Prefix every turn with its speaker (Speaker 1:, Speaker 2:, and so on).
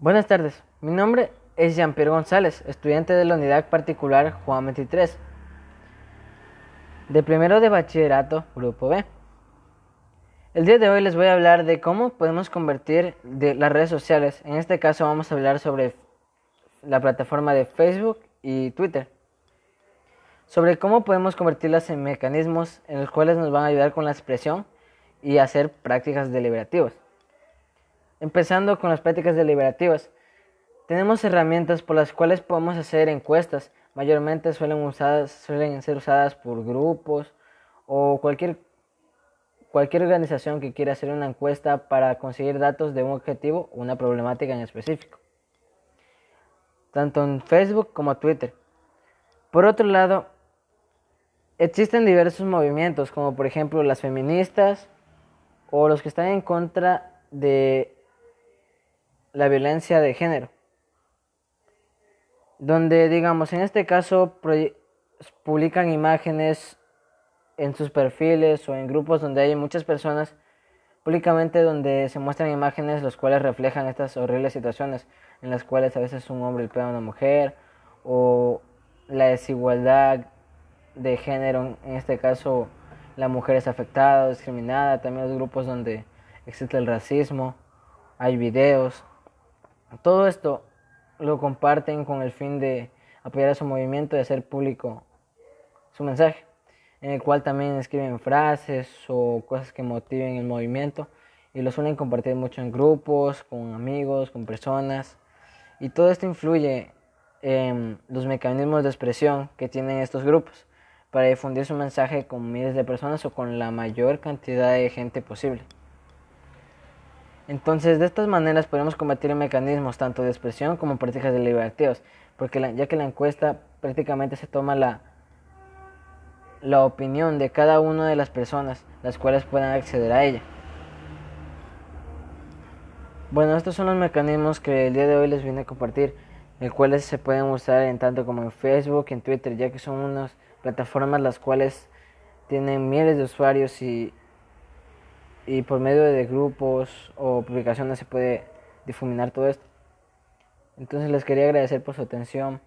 Speaker 1: Buenas tardes, mi nombre es Jean-Pierre González, estudiante de la unidad particular Juan 23, de primero de bachillerato, grupo B. El día de hoy les voy a hablar de cómo podemos convertir las redes sociales, en este caso vamos a hablar sobre la plataforma de Facebook y Twitter, sobre cómo podemos convertirlas en mecanismos en los cuales nos van a ayudar con la expresión y hacer prácticas deliberativas. Empezando con las prácticas deliberativas, tenemos herramientas por las cuales podemos hacer encuestas. Mayormente suelen, usadas, suelen ser usadas por grupos o cualquier, cualquier organización que quiera hacer una encuesta para conseguir datos de un objetivo o una problemática en específico. Tanto en Facebook como Twitter. Por otro lado, existen diversos movimientos, como por ejemplo las feministas o los que están en contra de la violencia de género. Donde, digamos, en este caso publican imágenes en sus perfiles o en grupos donde hay muchas personas públicamente donde se muestran imágenes los cuales reflejan estas horribles situaciones en las cuales a veces un hombre pega a una mujer o la desigualdad de género, en este caso la mujer es afectada, discriminada, también los grupos donde existe el racismo, hay videos todo esto lo comparten con el fin de apoyar a su movimiento y hacer público su mensaje, en el cual también escriben frases o cosas que motiven el movimiento y lo suelen compartir mucho en grupos, con amigos, con personas. Y todo esto influye en los mecanismos de expresión que tienen estos grupos para difundir su mensaje con miles de personas o con la mayor cantidad de gente posible. Entonces, de estas maneras podemos combatir mecanismos tanto de expresión como prácticas deliberativas, porque ya que la encuesta prácticamente se toma la, la opinión de cada una de las personas, las cuales puedan acceder a ella. Bueno, estos son los mecanismos que el día de hoy les vine a compartir, los cuales se pueden usar en tanto como en Facebook, en Twitter, ya que son unas plataformas las cuales tienen miles de usuarios y y por medio de grupos o publicaciones se puede difuminar todo esto. Entonces les quería agradecer por su atención.